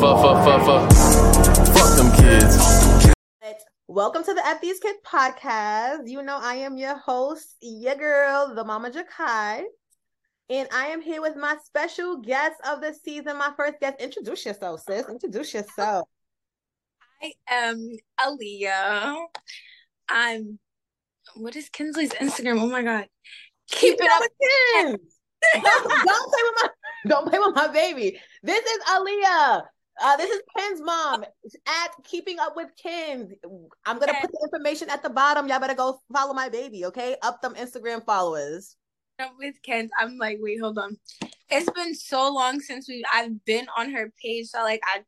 fuck, fuck, fuck, fuck. Fuck them kids. Welcome to the F These Kids podcast. You know, I am your host, your girl, the Momager Kai. And I am here with my special guest of the season, my first guest. Introduce yourself, sis. Introduce yourself. I am Aaliyah. I'm what is Kinsley's Instagram? Oh my god. Keep, Keep it up with Kins. don't, don't play with my don't play with my baby. This is Aaliyah. Uh, this is Kins' mom at Keeping Up with Kins. I'm gonna put the information at the bottom. Y'all better go follow my baby, okay? Up them Instagram followers. With Ken, I'm like, wait, hold on. It's been so long since we I've been on her page, so like I,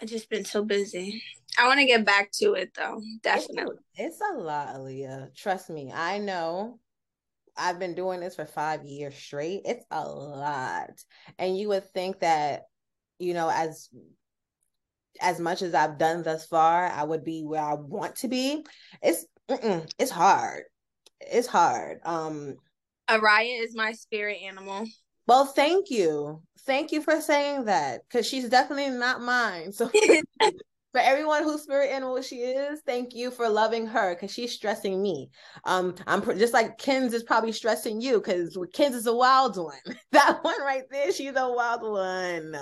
I just been so busy. I want to get back to it though, definitely. It's a, it's a lot, Aaliyah. Trust me, I know. I've been doing this for five years straight. It's a lot, and you would think that you know, as as much as I've done thus far, I would be where I want to be. It's it's hard. It's hard. Um Araya is my spirit animal. Well, thank you. Thank you for saying that cuz she's definitely not mine. So for everyone whose spirit animal she is, thank you for loving her because she's stressing me. Um, I'm pr- just like Kins is probably stressing you because Kins is a wild one. that one right there, she's a wild one.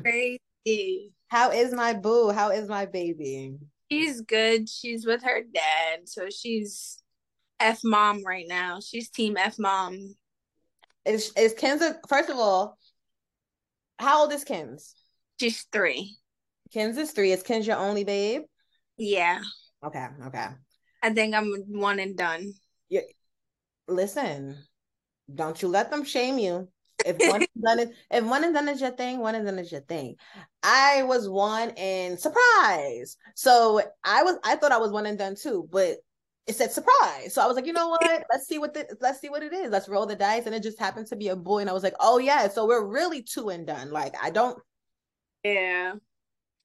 Crazy. How is my boo? How is my baby? She's good. She's with her dad, so she's F mom right now. She's team F mom. Is is Kins first of all? How old is Kins? She's three. Kins is three. Is Kins your only babe? Yeah. Okay. Okay. I think I'm one and done. Yeah. Listen, don't you let them shame you. If one and done is if one and done is your thing, one and done is your thing. I was one and surprise. So I was I thought I was one and done too, but it said surprise. So I was like, you know what? Let's see what the let's see what it is. Let's roll the dice. And it just happened to be a boy. And I was like, oh yeah, so we're really two and done. Like I don't Yeah.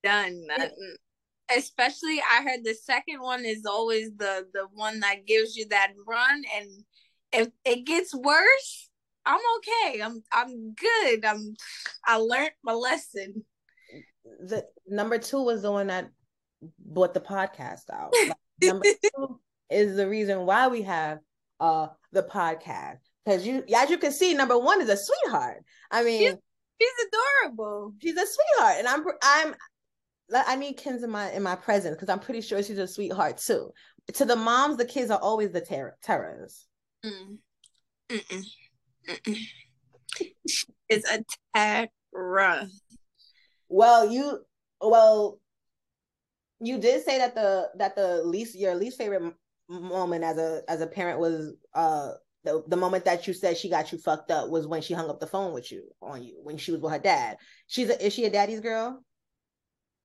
Done. Especially I heard the second one is always the the one that gives you that run and if it gets worse I'm okay. I'm I'm good. I'm I learned my lesson. The number two was the one that brought the podcast out. Like, number two is the reason why we have uh the podcast. Because you as you can see, number one is a sweetheart. I mean she's, she's adorable. She's a sweetheart. And I'm I'm I need Kins in my in my presence because I'm pretty sure she's a sweetheart too. To the moms, the kids are always the ter- terrors. Mm. Is a terror. Well, you well, you did say that the that the least your least favorite moment as a as a parent was uh the, the moment that you said she got you fucked up was when she hung up the phone with you on you when she was with her dad. She's a, is she a daddy's girl?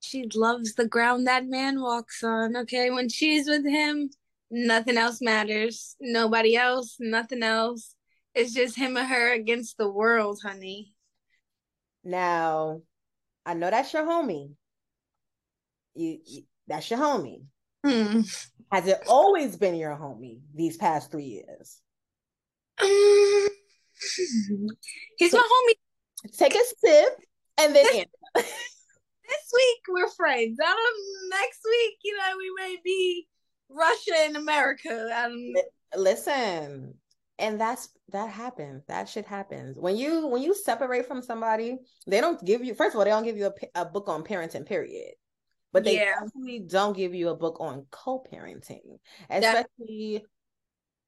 She loves the ground that man walks on. Okay, when she's with him, nothing else matters. Nobody else, nothing else. It's just him and her against the world, honey. Now, I know that's your homie. You, you that's your homie. Hmm. Has it always been your homie these past three years? Um, he's my homie. Take a sip and then this, this week we're friends. I don't next week, you know, we may be Russia and America. Um, Listen, and that's that happens that shit happens. When you when you separate from somebody they don't give you first of all they don't give you a, a book on parenting period. But they yeah. definitely don't give you a book on co-parenting especially that-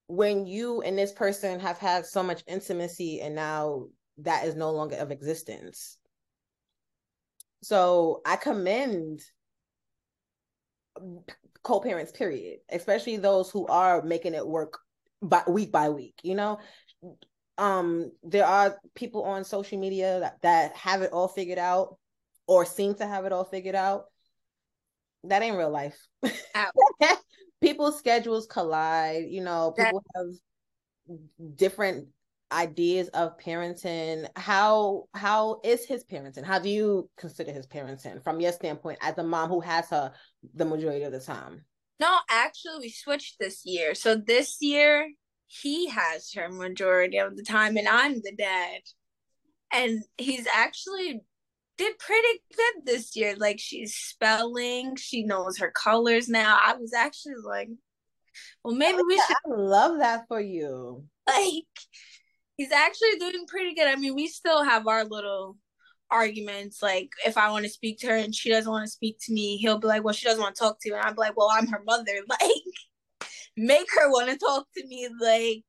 when you and this person have had so much intimacy and now that is no longer of existence. So i commend co-parents period especially those who are making it work by week by week you know? Um there are people on social media that, that have it all figured out or seem to have it all figured out. That ain't real life. People's schedules collide you know? People have different ideas of parenting. How how is his parenting? How do you consider his parenting from your standpoint as a mom who has her the majority of the time no, actually, we switched this year. So this year, he has her majority of the time, and I'm the dad. And he's actually did pretty good this year. Like she's spelling, she knows her colors now. I was actually like, well, oh, maybe we should. I love that for you. Like, he's actually doing pretty good. I mean, we still have our little arguments. Like, if I want to speak to her and she doesn't want to speak to me, he'll be like, well, she doesn't want to talk to you. And I'm like, well, I'm her mother. Like, make her want to talk to me. Like,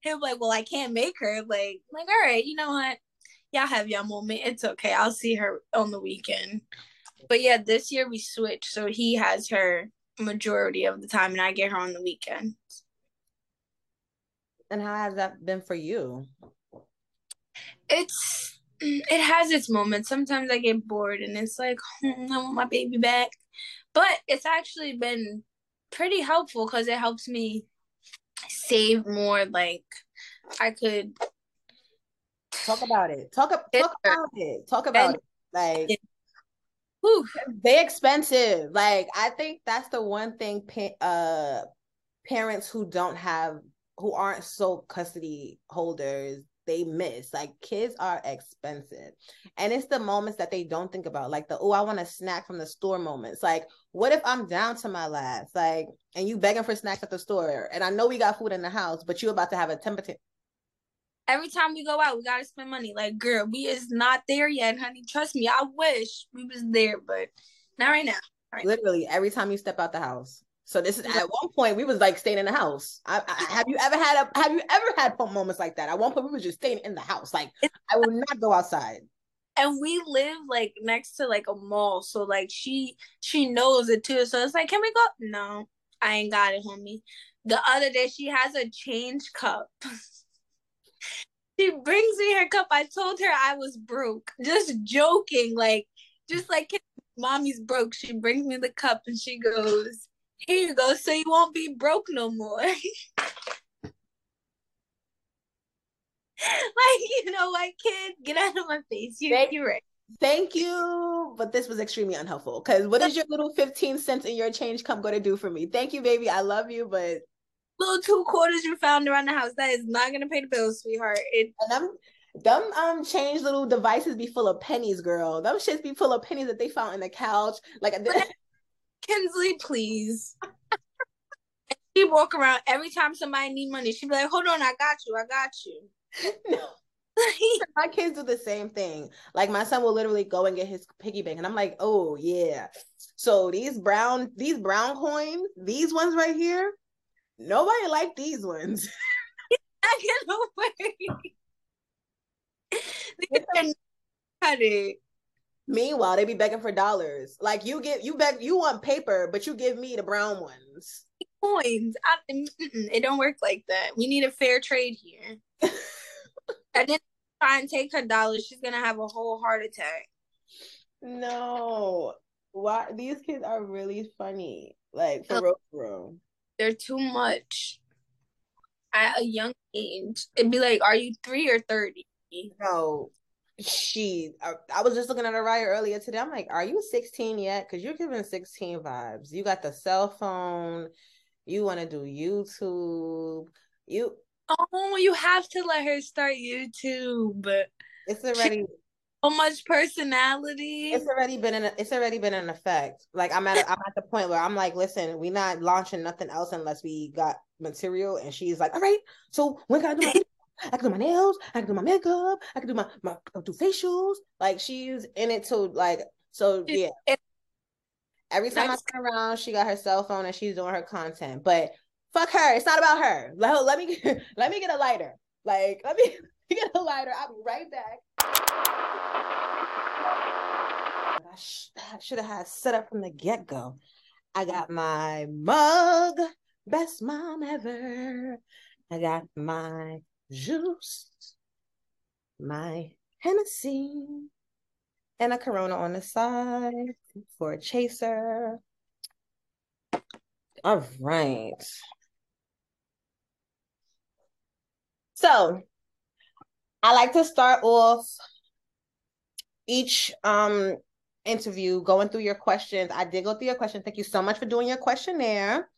he'll be like, well, I can't make her. Like, like, all right, you know what? Y'all have your moment. It's okay. I'll see her on the weekend. But yeah, this year we switched. So he has her majority of the time and I get her on the weekend. And how has that been for you? It's it has its moments. Sometimes I get bored and it's like, hmm, I want my baby back. But it's actually been pretty helpful because it helps me save more. Like I could talk about it. Talk, talk about it. Talk about it. Like Whew. they expensive. Like I think that's the one thing uh parents who don't have who aren't sole custody holders they miss. Like kids are expensive. And it's the moments that they don't think about. Like the oh, I want a snack from the store moments. Like, what if I'm down to my last? Like, and you begging for snacks at the store. And I know we got food in the house, but you about to have a temperature. Every time we go out, we gotta spend money. Like, girl, we is not there yet, honey. Trust me, I wish we was there, but not right now. Right Literally, every time you step out the house. So this is at one point we was like staying in the house. I, I, have you ever had a have you ever had moments like that? At one point we were just staying in the house. Like I will not go outside. And we live like next to like a mall, so like she she knows it too. So it's like, can we go? No, I ain't got it, homie. The other day she has a change cup. she brings me her cup. I told her I was broke, just joking, like just like mommy's broke. She brings me the cup and she goes here you go, so you won't be broke no more. like, you know what, kid? Get out of my face. You, thank, you're right. Thank you, but this was extremely unhelpful. Because what is your little 15 cents in your change come going to do for me? Thank you, baby. I love you, but little two quarters you found around the house that is not gonna pay the bills, sweetheart. It and them them um change little devices be full of pennies, girl. Them shits be full of pennies that they found in the couch. Like Kinsley, please. she walk around every time somebody need money. She'd be like, "Hold on, I got you, I got you." No. my kids do the same thing. Like my son will literally go and get his piggy bank, and I'm like, "Oh yeah." So these brown, these brown coins, these ones right here, nobody like these ones. I get away. Meanwhile, they be begging for dollars. Like you get you beg you want paper, but you give me the brown ones. Coins. I, it don't work like that. We need a fair trade here. I didn't try and take her dollars. She's gonna have a whole heart attack. No. Why these kids are really funny. Like for oh. real, real. They're too much. At a young age. It'd be like, are you three or thirty? No, she I, I, was just looking at Araya earlier today. I'm like, are you 16 yet? Because you're giving 16 vibes. You got the cell phone, you want to do YouTube. You oh, you have to let her start YouTube. It's already so much personality. It's already been in. A, it's already been an effect. Like I'm at. I'm at the point where I'm like, listen, we not launching nothing else unless we got material. And she's like, all right. So when can I do I can do my nails, I can do my makeup, I can do my, my do facials. Like she's in it to like so yeah. Every time I turn around, she got her cell phone and she's doing her content. But fuck her. It's not about her. Let, let me get, let me get a lighter. Like let me get a lighter. I'll be right back. I, sh- I should have had set up from the get go. I got my mug, best mom ever. I got my juice, my Hennessy, and a Corona on the side for a chaser. All right. So I like to start off each um interview going through your questions. I did go through your question. Thank you so much for doing your questionnaire.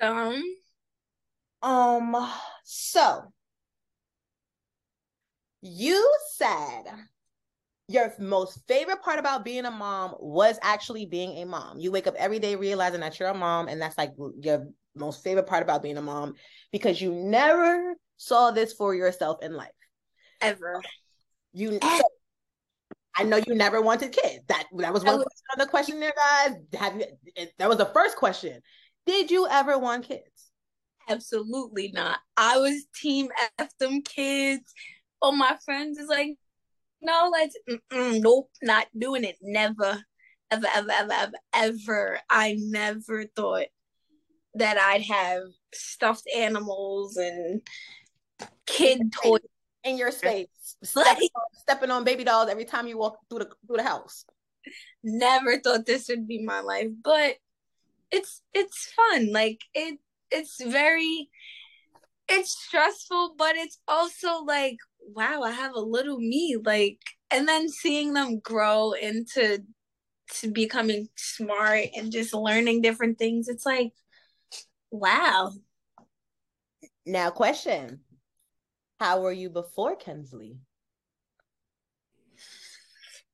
Um um so you said your most favorite part about being a mom was actually being a mom. You wake up every day realizing that you're a mom, and that's like your most favorite part about being a mom because you never saw this for yourself in life. Ever. You so, I know you never wanted kids. That that was one was, question on the question there, guys. Have you that was the first question. Did you ever want kids? Absolutely not. I was team F them kids. All my friends is like, no, let's nope, not doing it. Never, ever, ever, ever, ever, ever. I never thought that I'd have stuffed animals and kid toys in your space, stepping, on, stepping on baby dolls every time you walk through the through the house. Never thought this would be my life, but it's it's fun. Like it it's very it's stressful, but it's also like wow, I have a little me. Like and then seeing them grow into to becoming smart and just learning different things. It's like wow. Now question. How were you before Kinsley?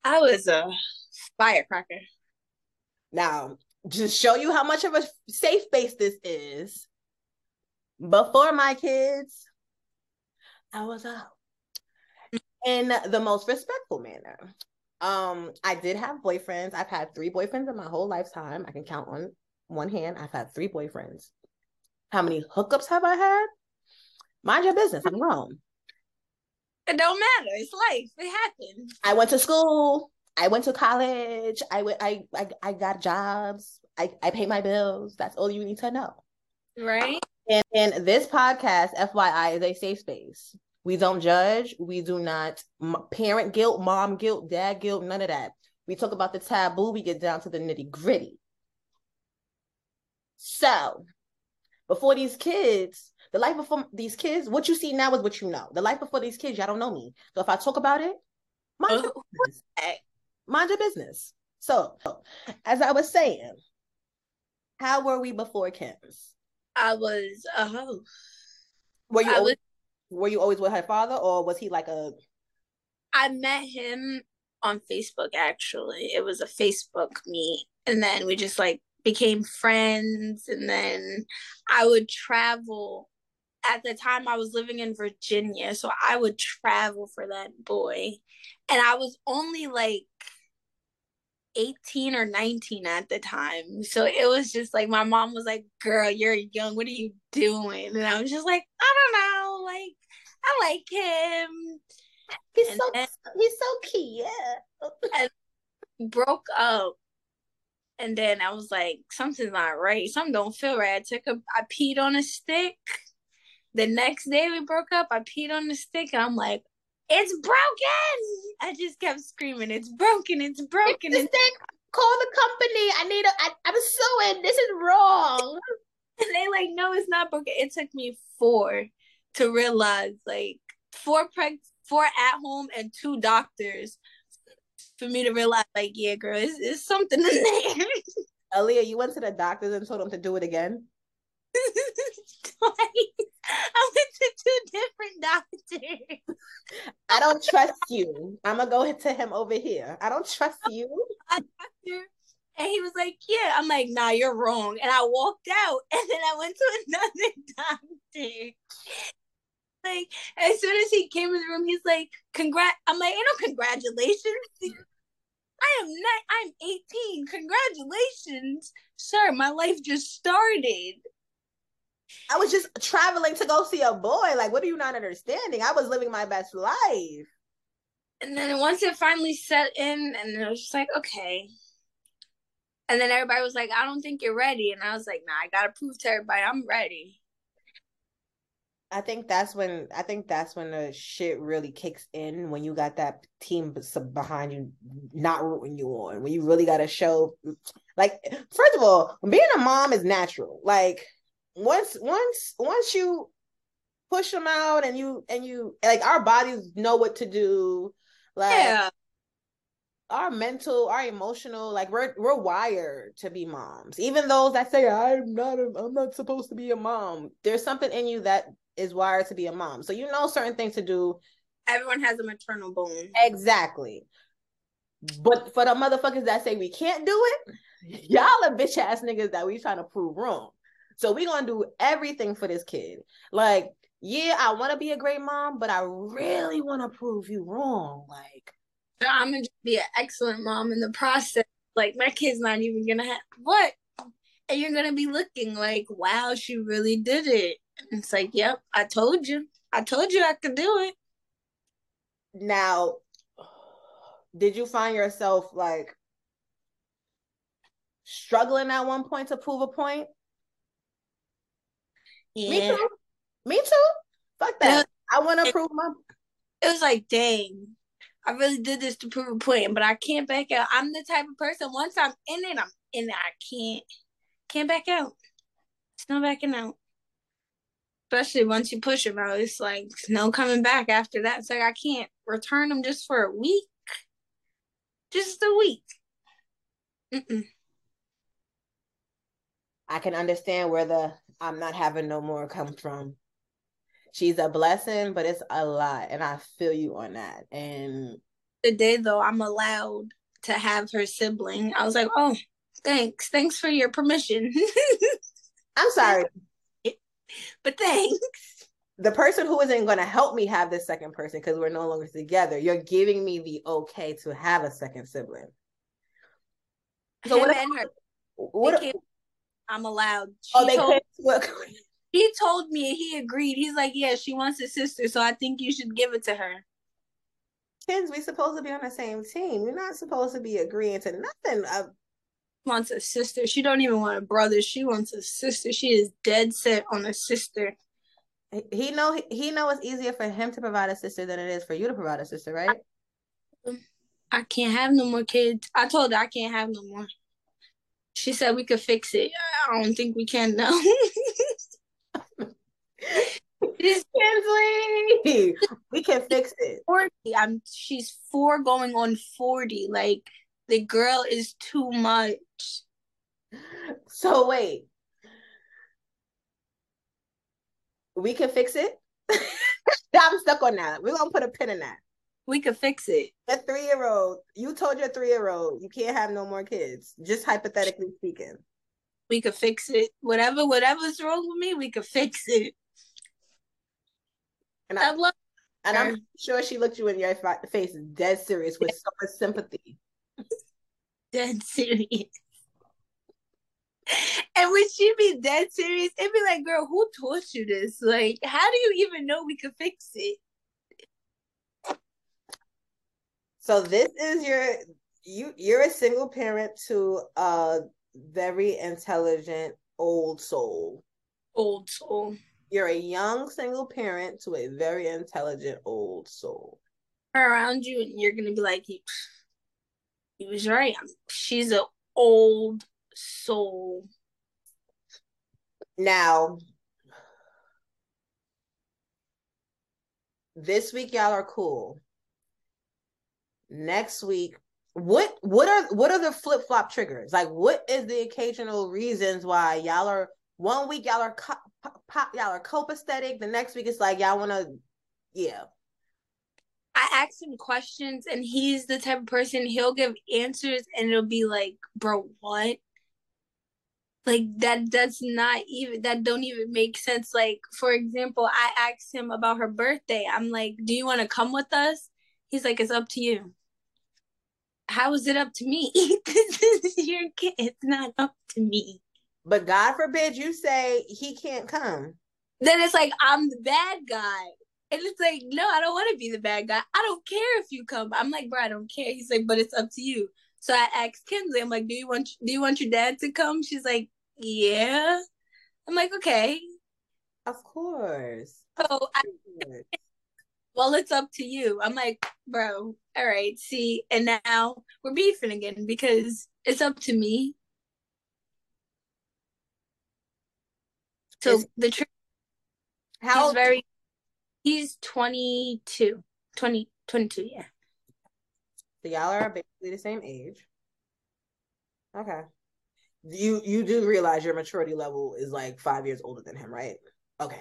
I was a firecracker. Now, just show you how much of a safe space this is. Before my kids, I was out in the most respectful manner. Um, I did have boyfriends. I've had three boyfriends in my whole lifetime. I can count on one hand. I've had three boyfriends. How many hookups have I had? Mind your business. I'm grown. It don't matter. It's life. It happens. I went to school. I went to college. I went. I I, I got jobs. I I pay my bills. That's all you need to know. Right. And and this podcast, FYI, is a safe space. We don't judge. We do not parent guilt, mom guilt, dad guilt, none of that. We talk about the taboo. We get down to the nitty gritty. So, before these kids, the life before these kids, what you see now is what you know. The life before these kids, y'all don't know me. So if I talk about it, mind your oh. business. Mind your business. So, as I was saying, how were we before Kins? I was a host. Were you always, was, were you always with her father, or was he like a? I met him on Facebook. Actually, it was a Facebook meet, and then we just like became friends, and then I would travel at the time I was living in Virginia, so I would travel for that boy. And I was only like 18 or 19 at the time. So it was just like my mom was like, Girl, you're young. What are you doing? And I was just like, I don't know. Like, I like him. He's and so then, he's so cute. Yeah. broke up. And then I was like, something's not right. Something don't feel right. I took a I peed on a stick the next day we broke up, I peed on the stick and I'm like, it's broken. I just kept screaming, it's broken, it's broken. It's stick. Call the company. I need a I, I'm suing. This is wrong. And they like, no, it's not broken. It took me four to realize like four preg four at home and two doctors for me to realize like, yeah, girl, it's, it's something in there. Aaliyah, you went to the doctors and told them to do it again? Twice. I went to two different doctors. I don't trust you. I'm gonna go to him over here. I don't trust you. And he was like, Yeah. I'm like, Nah, you're wrong. And I walked out, and then I went to another doctor. Like, as soon as he came in the room, he's like, Congrat. I'm like, Ain't no congratulations. I am not, I'm 18. Congratulations, sir. My life just started. I was just traveling to go see a boy. Like, what are you not understanding? I was living my best life. And then once it finally set in, and I was just like, okay. And then everybody was like, I don't think you're ready. And I was like, nah, I gotta prove to everybody I'm ready. I think that's when I think that's when the shit really kicks in when you got that team behind you, not rooting you on. When you really got to show, like, first of all, being a mom is natural. Like, once once once you push them out and you and you like our bodies know what to do like yeah. Our mental our emotional like we're we're wired to be moms even those that say i'm not a, i'm not supposed to be a mom there's something in you that is wired to be a mom so you know certain things to do everyone has a maternal bone exactly But for the motherfuckers that say we can't do it, y'all are bitch ass niggas that we trying to prove wrong. So we gonna do everything for this kid. Like, yeah, I want to be a great mom, but I really want to prove you wrong. Like, I'm gonna be an excellent mom in the process. Like, my kid's not even gonna have what, and you're gonna be looking like, wow, she really did it. And it's like, yep, I told you, I told you I could do it. now, did you find yourself like struggling at one point to prove a point? Me too. Me too. Fuck that. I want to prove my. it was like, dang, I really did this to prove a point, but I can't back out. I'm the type of person. Once I'm in it, I'm in it. I can't, can't back out. It's no backing out. Especially once you push them out, it's like no coming back after that. It's like I can't return them just for a week, just a week. Mm-mm. I can understand where the I'm not having no more comes from. She's a blessing, but it's a lot, and I feel you on that. And The day though, I'm allowed to have her sibling. I was like, oh, thanks, thanks for your permission, I'm sorry, but thanks. the person who isn't going to help me have this second person because we're no longer together. You're giving me the okay to have a second sibling. So Him what? and her, what? came- I'm allowed. Oh, she oh, they told came to a- He told me he agreed. He's like, yeah, she wants a sister, so I think you should give it to her. kids. We supposed to be on the same team. We're not supposed to be agreeing to nothing. Uh, Wants a sister. She don't even want a brother. She wants a sister. She is dead set on a sister. he know he know it's easier for him to provide a sister than it is for you to provide a sister, right? I can't have no more kids. I told her I can't have no more. She said we could fix it. I don't think we can now. She's Kinsley, we can fix it. 40. I'm she's four going on 40. Like the girl is too much. So wait, we can fix it. I'm stuck on that. We're gonna put a pin in that. We could fix it. A three year old, you told your three year old you can't have no more kids. Just hypothetically speaking. We could fix it. Whatever, whatever's wrong with me, we could fix it. And I I love and I'm sure she looked you in your fa- face dead serious with so much sympathy. dead serious. And when she be dead serious, it'd be like, girl, who taught you this? Like, how do you even know we could fix it? So this is your you you're a single parent to a very intelligent old soul. Old soul. You're a young single parent to a very intelligent old soul. Around you, and you're gonna be like, he, he was right. She's an old soul. Now, this week y'all are cool. Next week, what what are what are the flip flop triggers? Like, what is the occasional reasons why y'all are one week y'all are co- pop y'all are copacetic, the next week it's like y'all want to, yeah. I ask him questions, and he's the type of person he'll give answers, and it'll be like, bro, what? Like that that's not even that don't even make sense. Like, for example, I asked him about her birthday. I'm like, Do you want to come with us? He's like, It's up to you. How is it up to me? this is your kid. It's not up to me. But God forbid you say he can't come. Then it's like I'm the bad guy. And it's like, no, I don't want to be the bad guy. I don't care if you come. I'm like, bro, I don't care. He's like, but it's up to you. So I asked Kinsley, I'm like, do you want do you want your dad to come? She's like, yeah. I'm like, okay. Of course. So I, well, it's up to you. I'm like, bro, all right, see, and now we're beefing again because it's up to me. So Is- the truth How he's very he's 22. 20, 22, yeah. So y'all are basically the same age. Okay. You you do realize your maturity level is like five years older than him, right? Okay.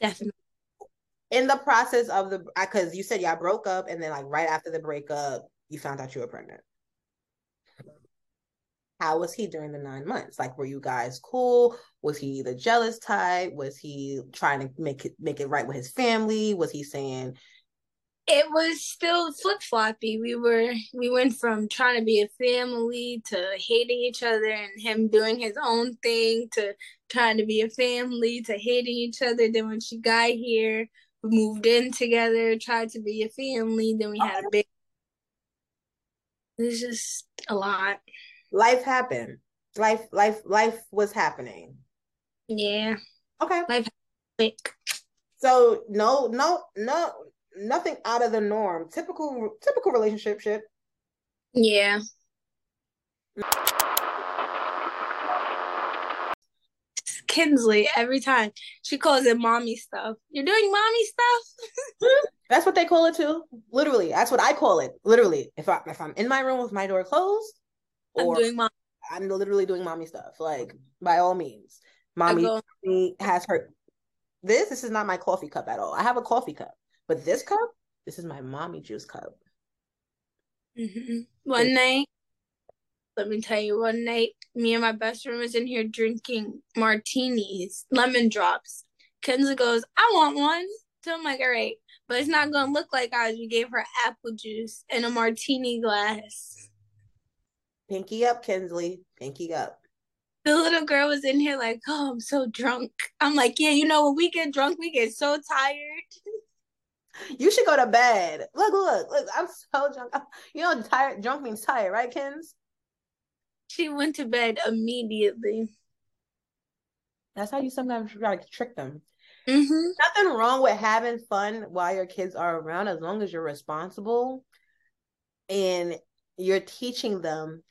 Definitely. in the process of the because you said y'all broke up and then like right after the breakup you found out you were pregnant how was he during the nine months like were you guys cool was he the jealous type was he trying to make it make it right with his family was he saying it was still flip floppy. We were we went from trying to be a family to hating each other and him doing his own thing to trying to be a family to hating each other. Then when she got here, we moved in together, tried to be a family. Then we had a big. It was just a lot. Life happened. Life, life, life was happening. Yeah. Okay. Life quick. So no, no, no, nothing out of the norm. Typical, typical relationship shit. Yeah. Kinsley every time she calls it mommy stuff. You're doing mommy stuff. That's what they call it too. Literally, that's what I call it. Literally, if I if I'm in my room with my door closed, I'm doing mom. I'm literally doing mommy stuff. Like by all means, mommy go- has her. This this is not my coffee cup at all. I have a coffee cup, but this cup, this is my mommy juice cup. Mm-hmm. One night, let me tell you, one night, me and my best friend was in here drinking martinis, lemon drops. Kinsley goes, I want one. So I'm like, all right, but it's not gonna look like ours. We gave her apple juice in a martini glass. Pinky up, Kinsley. Pinky up. The little girl was in here like, oh, I'm so drunk. I'm like, yeah, you know, when we get drunk, we get so tired. You should go to bed. Look, look, look. I'm so drunk. You know, tired. Drunk means tired, right, Kins? She went to bed immediately. That's how you sometimes try to trick them. Mm-hmm. Nothing wrong with having fun while your kids are around, as long as you're responsible and you're teaching them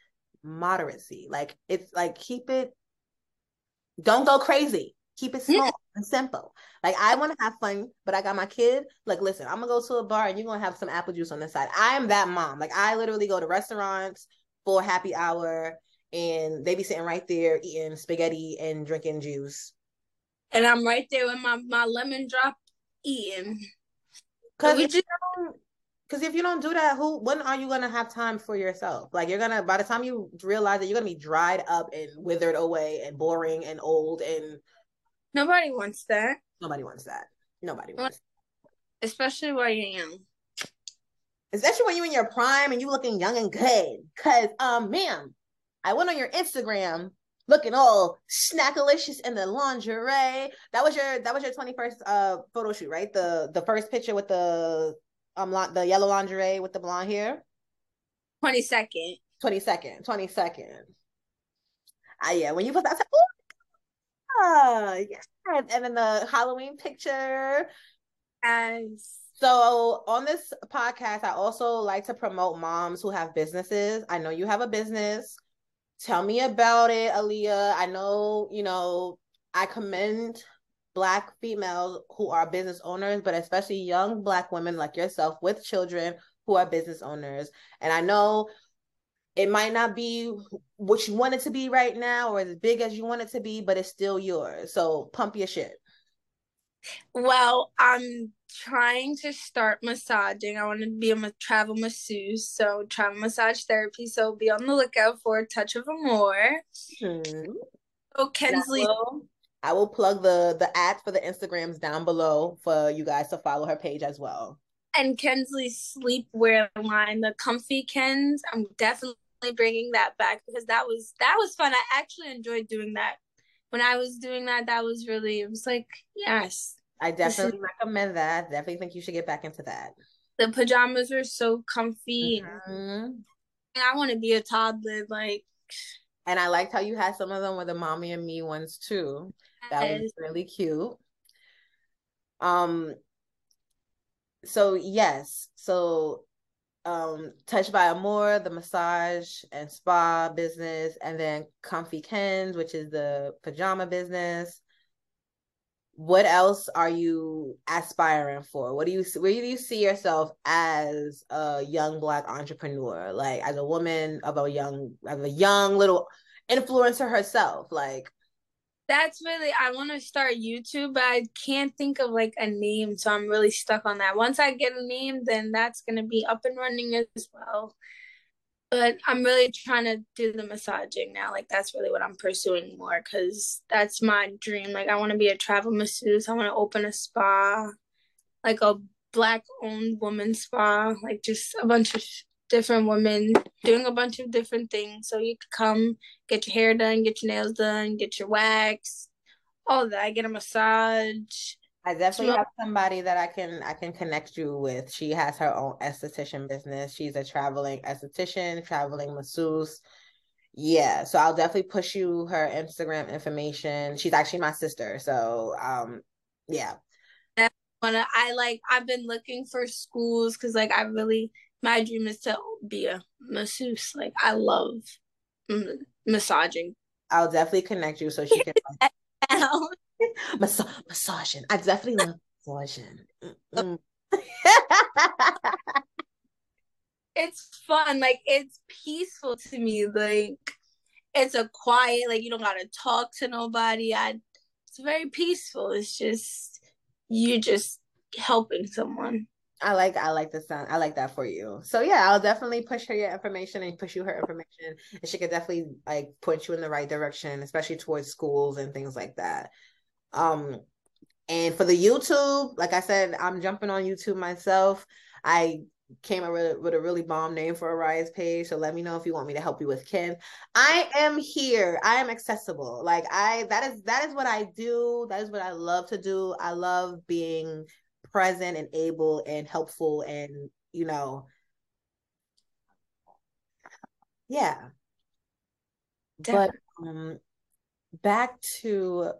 moderacy. Like it's like keep it. Don't go crazy. Keep it small and simple. Like I want to have fun, but I got my kid. Like, listen, I'm gonna go to a bar and you're gonna have some apple juice on the side. I am that mom. Like I literally go to restaurants for happy hour and they be sitting right there eating spaghetti and drinking juice. And I'm right there with my, my lemon drop eating. Cause We you don't, because if you don't do that, who when are you gonna have time for yourself? Like you're gonna by the time you realize that you're gonna be dried up and withered away and boring and old and Nobody wants that, nobody wants that. Nobody wants. especially while you're young. Especially when you're in your prime and you looking young and good. Cause um, ma'am, I went on your Instagram looking all snackalicious in the lingerie. That was your that was your 21st uh photo shoot, right? The the first picture with the um the yellow lingerie with the blonde hair. 20 second. 20 second, 20 second. Ah, yeah, when you put that, I said, oh, yeah. And then the Halloween picture. As So on this podcast, I also like to promote moms who have businesses. I know you have a business. Tell me about it, Aaliyah. I know, you know, I commend Black females who are business owners, but especially young Black women like yourself with children who are business owners. And I know it might not be what you want it to be right now or as big as you want it to be, but it's still yours. So pump your shit. well, I'm trying to start massaging. I want to be a ma- travel masseuse, so travel massage therapy. So be on the lookout for a Touch of Amor. Hmm. Oh, Kinsley, I will, I will plug the the ad for the Instagrams down below for you guys to follow her page as well. and Kinsley's sleepwear line, the Komfy Kenz. I'm definitely bringing that back because that was that was fun. I actually enjoyed doing that. When I was doing that, that was really it was like yes, I definitely recommend that. Definitely think you should get back into that. the pajamas were so comfy. Mhm. And I want to be a toddler, like And I liked how you had some of them with the mommy and me ones too. That was really cute. Um so yes, so um Touched by Amor, the massage and spa business, and then Komfy Kenz, which is the pajama business. What else are you aspiring for? What do you where do you see yourself as a young black entrepreneur? Like as a woman of a young of a young little influencer herself, like That's really I want to start YouTube, but I can't think of like a name, so I'm really stuck on that. Once I get a name, then that's gonna be up and running as well. But I'm really trying to do the massaging now. Like that's really what I'm pursuing more because that's my dream. Like I want to be a travel masseuse. I want to open a spa, like a black owned woman spa, like just a bunch of different women doing a bunch of different things. So you could come get your hair done, get your nails done, get your wax, all that. Get a massage. I definitely have somebody that I can I can connect you with. She has her own esthetician business. She's a traveling esthetician, traveling masseuse. Yeah, so I'll definitely push you her Instagram information. She's actually my sister, so um, yeah. I like I've been looking for schools because like I really my dream is to be a masseuse. Like I love m- massaging. I'll definitely connect you so she can Mas- massaging. I definitely love massaging. it's fun. Like it's peaceful to me. Like it's a quiet. Like you don't gotta talk to nobody. I. It's very peaceful. It's just you just helping someone. I like I like the sound. I like that for you. So yeah, I'll definitely push her your information and push you her information, and she could definitely like point you in the right direction, especially towards schools and things like that. Um, and for the YouTube, like I said, I'm jumping on YouTube myself. I came up with, a really bomb name for a rise page. So let me know if you want me to help you with Kins. I am here. I am accessible. Like I that is that is what I do. That is what I love to do. I love being present and able and helpful and you know yeah. Definitely. but um back to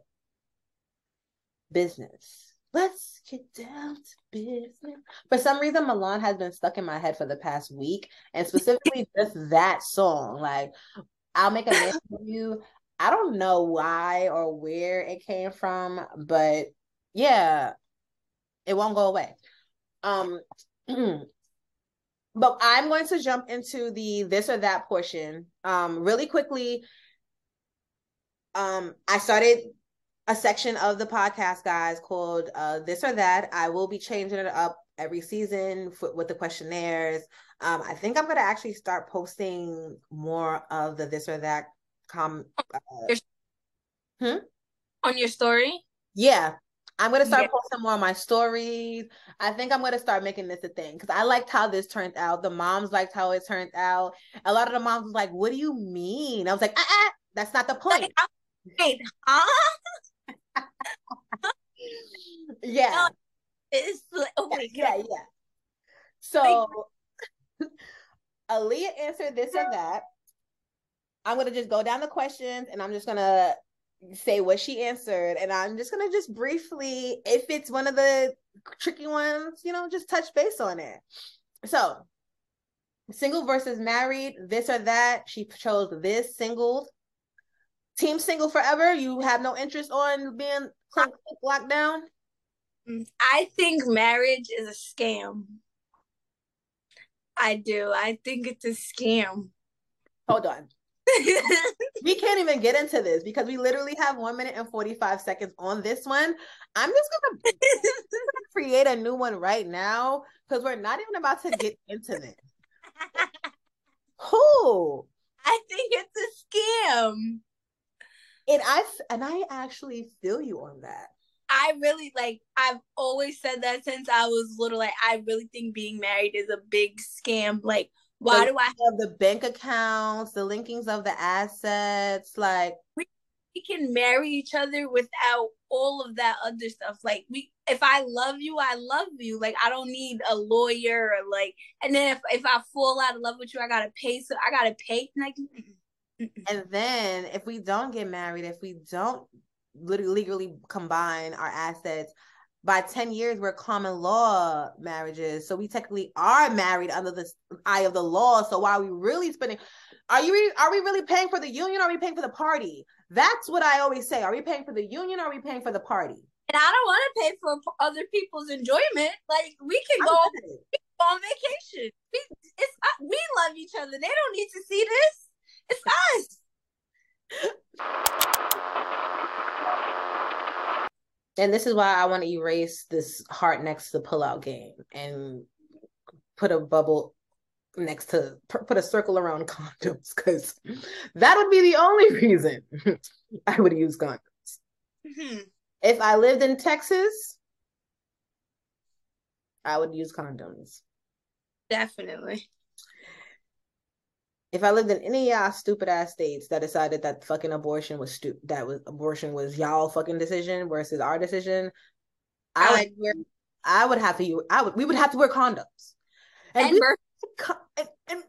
business. Let's get down to business. For some reason Mulan has been stuck in my head for the past week and specifically just that song. Like i'll make a you. I don't know why or where it came from but yeah it won't go away. Um, but I'm going to jump into the this or that portion um, really quickly. Um, I started a section of the podcast, guys, called uh, "This or That." I will be changing it up every season for, with the questionnaires. Um, I think I'm going to actually start posting more of the "This or That" com. Uh, hmm? On your story? Yeah, I'm gonna start yeah. posting more on my stories. I think I'm gonna start making this a thing because I liked how this turned out. The moms liked how it turned out. A lot of the moms was like, "What do you mean?" I was like, "Ah, ah that's not the point." Wait, huh? yeah. It's oh my yeah, God. yeah, yeah. So Aaliyah answered this or that. I'm gonna just go down the questions and I'm just gonna say what she answered and i'm just gonna just briefly if it's one of the tricky ones you know just touch base on it. So single versus married this or that she chose this single. Team single forever you have no interest on being locked down? I think marriage is a scam. I do. I think it's a scam. Hold on we can't even get into this because we literally have one minute and 45 seconds on this one. I'm just gonna create a new one right now because we're not even about to get into this. Who? I think it's a scam. And I and I actually feel you on that. I really like I've always said that since I was little. Like I really think being married is a big scam. Like why do I have the bank accounts, the linkings of the assets? Like we, we can marry each other without all of that other stuff. Like we if I love you, I love you. Like I don't need a lawyer or like and then if, if I fall out of love with you, I gotta pay so I gotta pay like and then if we don't get married, if we don't literally legally combine our assets, by 10 years we're common law marriages. So we technically are married under the eye of the law. So why are we really spending are you are we really paying for the union? Or are we paying for the party? That's what i always say. Are we paying for the union? Or are we paying for the party? And i don't want to pay for other people's enjoyment. Like we can go on vacation. We, it's uh, we love each other. They don't need to see this. It's us And this is why I want to erase this heart next to the pullout game and put a bubble next to put a circle around condoms because that would be the only reason I would use condoms. Mm-hmm. If I lived in Texas, I would use condoms. Definitely. If I lived in any y'all stupid ass states that decided that fucking abortion was stupid, that was abortion was y'all fucking decision versus our decision, I would, wear, I would have to. I would. We would have to wear condoms. And, and, we, and, and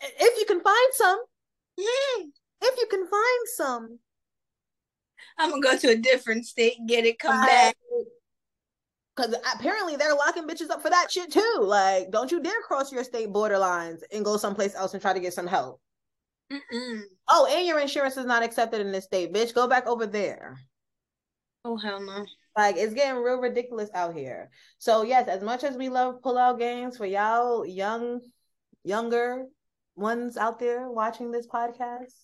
if you can find some, mm. if you can find some, I'm gonna go to a different state, get it, come I, back. Cause apparently they're locking bitches up for that shit too. Like, don't you dare cross your state borderlines and go someplace else and try to get some help. Mm-mm. Oh, and your insurance is not accepted in this state, bitch. Go back over there. Oh hell no. Like it's getting real ridiculous out here. So yes, as much as we love pullout games for y'all young, younger ones out there watching this podcast,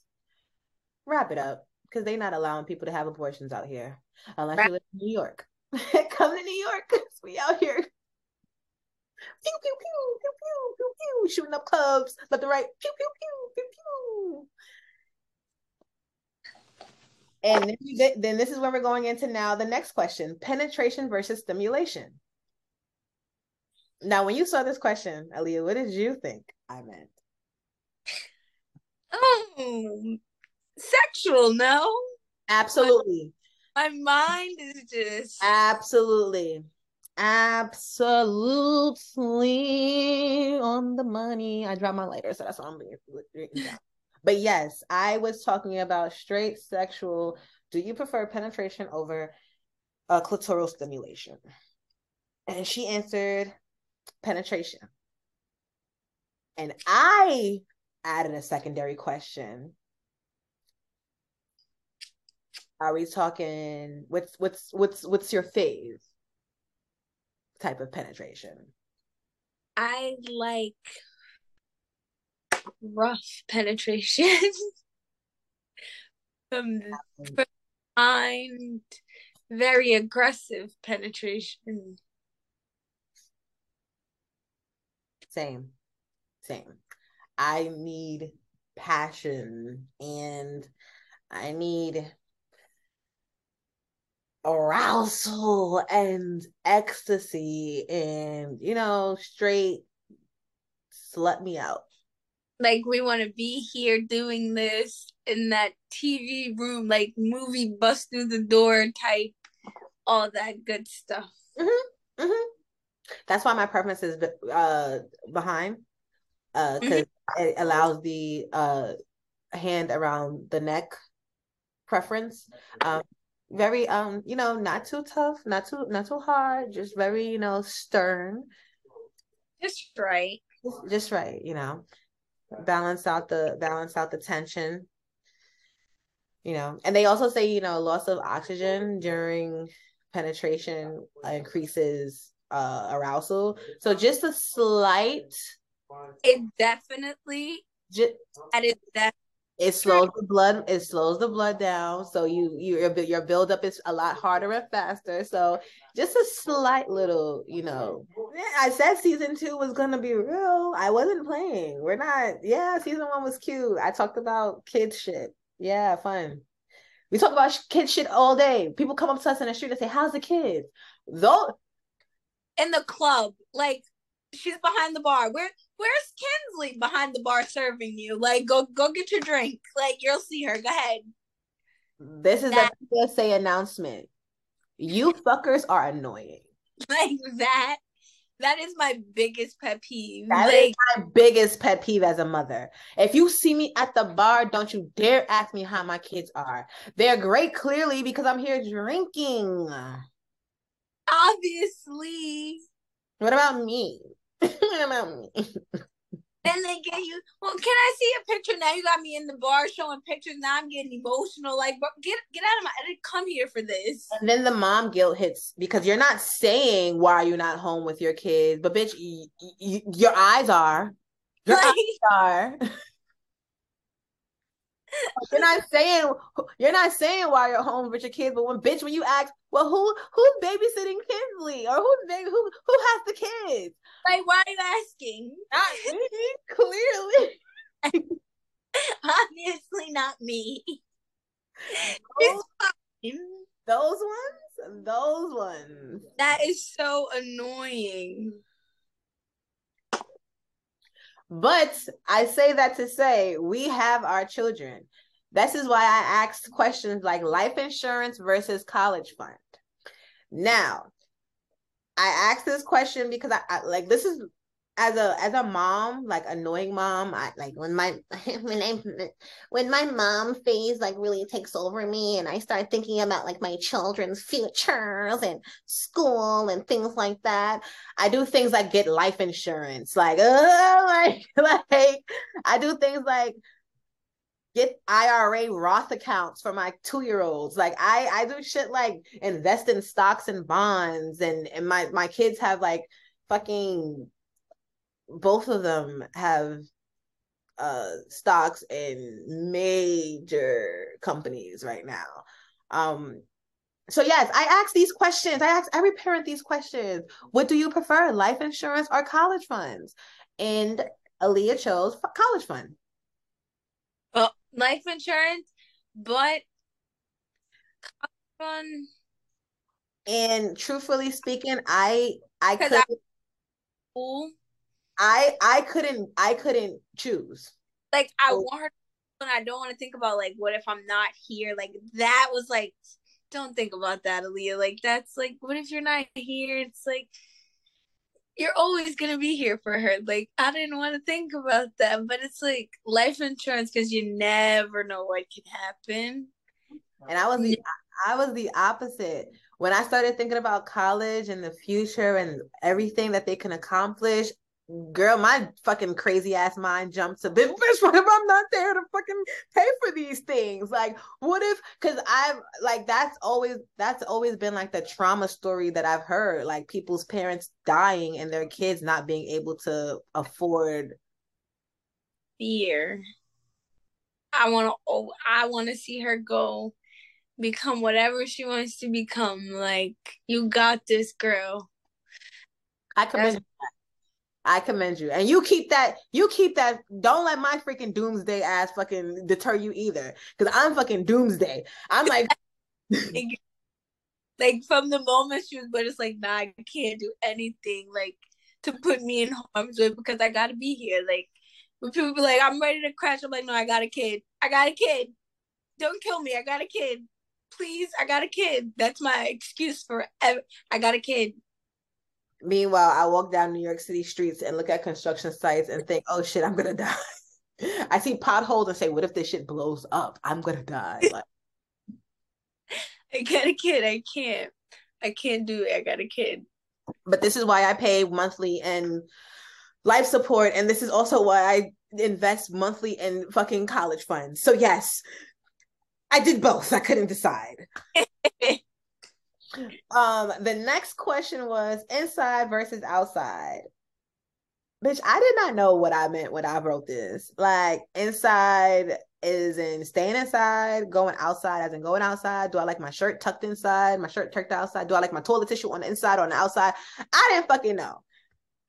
wrap it up because they're not allowing people to have abortions out here unless you live in New York. Come to New York because we out here. Pew pew pew pew pew pew pew shooting up clubs left to right. Pew pew pew pew pew. And then, then this is where we're going into now the next question: penetration versus stimulation. Now, when you saw this question, Aaliyah, what did you think I meant? Oh, sexual, no? Absolutely. My, mind is just absolutely, absolutely on the money. I dropped my lighter, so that's what I'm being. But yes, I was talking about straight sexual. Do you prefer penetration over clitoral stimulation? And she answered penetration. And I added a secondary question are we talking what's what's what's what's your phase type of penetration? I like rough penetration. from mind very aggressive penetration. Same. Same. I need passion and I need arousal and ecstasy and you know straight slut me out like we want to be here doing this in that tv room like movie bust through the door type all that good stuff mm-hmm. Mm-hmm. that's why my preference is uh behind uh because mm-hmm. it allows the uh hand around the neck preference um very um you know not too tough not too not too hard just very you know stern. Just right. Just, just right you know. Balance out the balance out the tension. You know and they also say you know loss of oxygen during penetration increases uh arousal. So just a slight it definitely just and it that it slows the blood it slows the blood down so you your your buildup is a lot harder and faster so just a slight little you know. I said season two was gonna be real i wasn't playing we're not yeah season one was cute i talked about kids shit yeah fun. We talk about kid shit all day people come up to us in the street and say how's the kids? Though in the club like she's behind the bar where where's Kinsley behind the bar serving you? Like, go go get your drink. Like, you'll see her. Go ahead. This is that, a PSA announcement. You fuckers are annoying. Like that. That is my biggest pet peeve. That like, is my biggest pet peeve as a mother. If you see me at the bar, don't you dare ask me how my kids are. They're great, clearly, because I'm here drinking. Obviously. What about me? About me. Then they get you. Well, can I see a picture? Now you got me in the bar showing pictures. Now I'm getting emotional. Like, get get out of my. I didn't come here for this. And then the mom guilt hits because you're not saying why you're not home with your kids, but bitch, y- y- your eyes are. Your like, eyes are. you're not saying you're not saying why you're home with your kids, but when bitch, when you ask, well, who who's babysitting Kinsley or who's baby who who has the kids? Like, why are you asking? Not me, clearly. Obviously, not me. Those, those ones, those ones. That is so annoying. But I say that to say we have our children. This is why I asked questions like life insurance versus college fund. Now, I asked this question because I, I like this is as a as a mom, like annoying mom, I like when my when I when my mom phase like really takes over me and I start thinking about like my children's futures and school and things like that. I do things like get life insurance, like oh like like I do things like get IRA Roth accounts for my two year olds. Like I I do shit like invest in stocks and bonds and and my my kids have like fucking both of them have uh stocks in major companies right now. Um so yes, I ask these questions. I ask every parent these questions. What do you prefer, life insurance or college funds? And Aaliyah chose college fund. Well, life insurance, but fund. And truthfully speaking, I I could I, I I couldn't I couldn't choose. Like I want her and I don't want to think about like what if I'm not here? Like that was like don't think about that, Aaliyah. Like that's like what if you're not here? It's like you're always gonna be here for her. Like I didn't want to think about that, but it's like life insurance because you never know what can happen. And I was the I was the opposite. When I started thinking about college and the future and everything that they can accomplish, girl, my fucking crazy ass mind jumps bit. Bitch, what if I'm not there to fucking pay for these things? Like, what if? Because I've like that's always that's always been like the trauma story that I've heard, like people's parents dying and their kids not being able to afford. Fear. I want to. Oh, I want to see her go become whatever she wants to become. Like, you got this, girl. I commend I commend you. And you keep that, you keep that, don't let my freaking doomsday ass fucking deter you either. Cause I'm fucking doomsday. I'm like like from the moment she was but it's like, nah, I can't do anything like to put me in harm's way because I gotta be here. Like when people be like, I'm ready to crash, I'm like, no, I got a kid. I got a kid. Don't kill me. I got a kid. Please, I got a kid. That's my excuse for ever. I got a kid. Meanwhile, I walk down New York City streets and look at construction sites and think, oh shit, I'm gonna die. I see potholes and say, what if this shit blows up? I'm gonna die. Like, I got a kid. I can't. I can't do it. I got a kid. But this is why I pay monthly and life support, and this is also why I invest monthly in fucking college funds. So yes, I did both. I couldn't decide. Um, the next question was inside versus outside. Bitch, I did not know what I meant when I wrote this. Like inside is in staying inside, going outside as in going outside. Do I like my shirt tucked inside, my shirt tucked outside? Do I like my toilet tissue on the inside or on the outside? I didn't fucking know.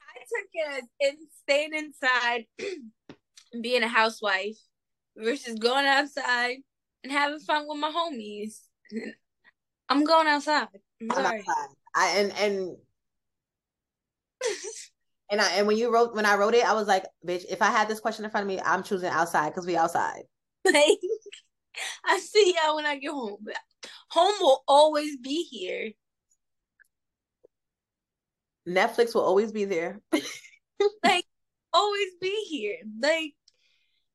I took it as in staying inside and being a housewife versus going outside and having fun with my homies. I'm going outside. I'm, I'm outside. I and and and I and when you wrote when I wrote it, I was like, bitch, if I had this question in front of me, I'm choosing outside because we outside. Like I see y'all when I get home. Home will always be here. Netflix will always be there. like always be here. Like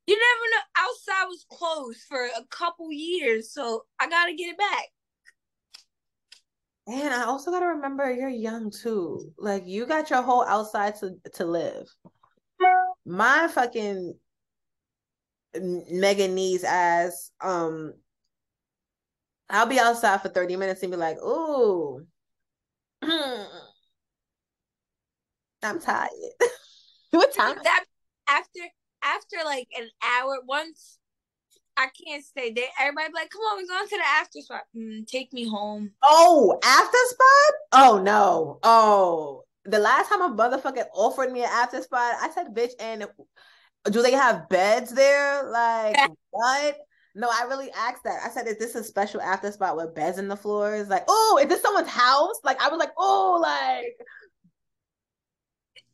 you never know. Outside was closed for a couple years, so I gotta get it back. And I also gotta remember you're young too. Like you got your whole outside to to live. My fucking Megan needs ass. Um, I'll be outside for 30 minutes and be like, ooh, I'm tired. what time? That after after like an hour, once I can't stay there. Everybody be like, come on, we're going to the after spot. Mm, take me home. Oh, after spot? Oh no. Oh. The last time a motherfucker offered me an after spot, I said, bitch, and do they have beds there? Like what? No, I really asked that. I said, is this a special after spot with beds in the floors? Like, oh, is this someone's house? Like, I was like, oh, like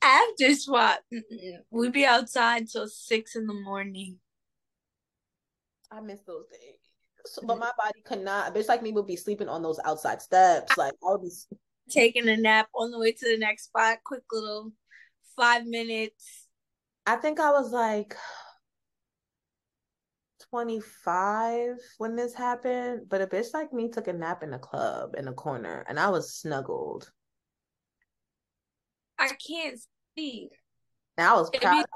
after spot. We'd be outside till six in the morning. I miss those days. So, but my body could not. A bitch like me would be sleeping on those outside steps. Like I would be taking a nap on the way to the next spot. Quick little five minutes. I think I was like 25 when this happened, but a bitch like me took a nap in a club in a corner and I was snuggled. I can't see. And I was proud.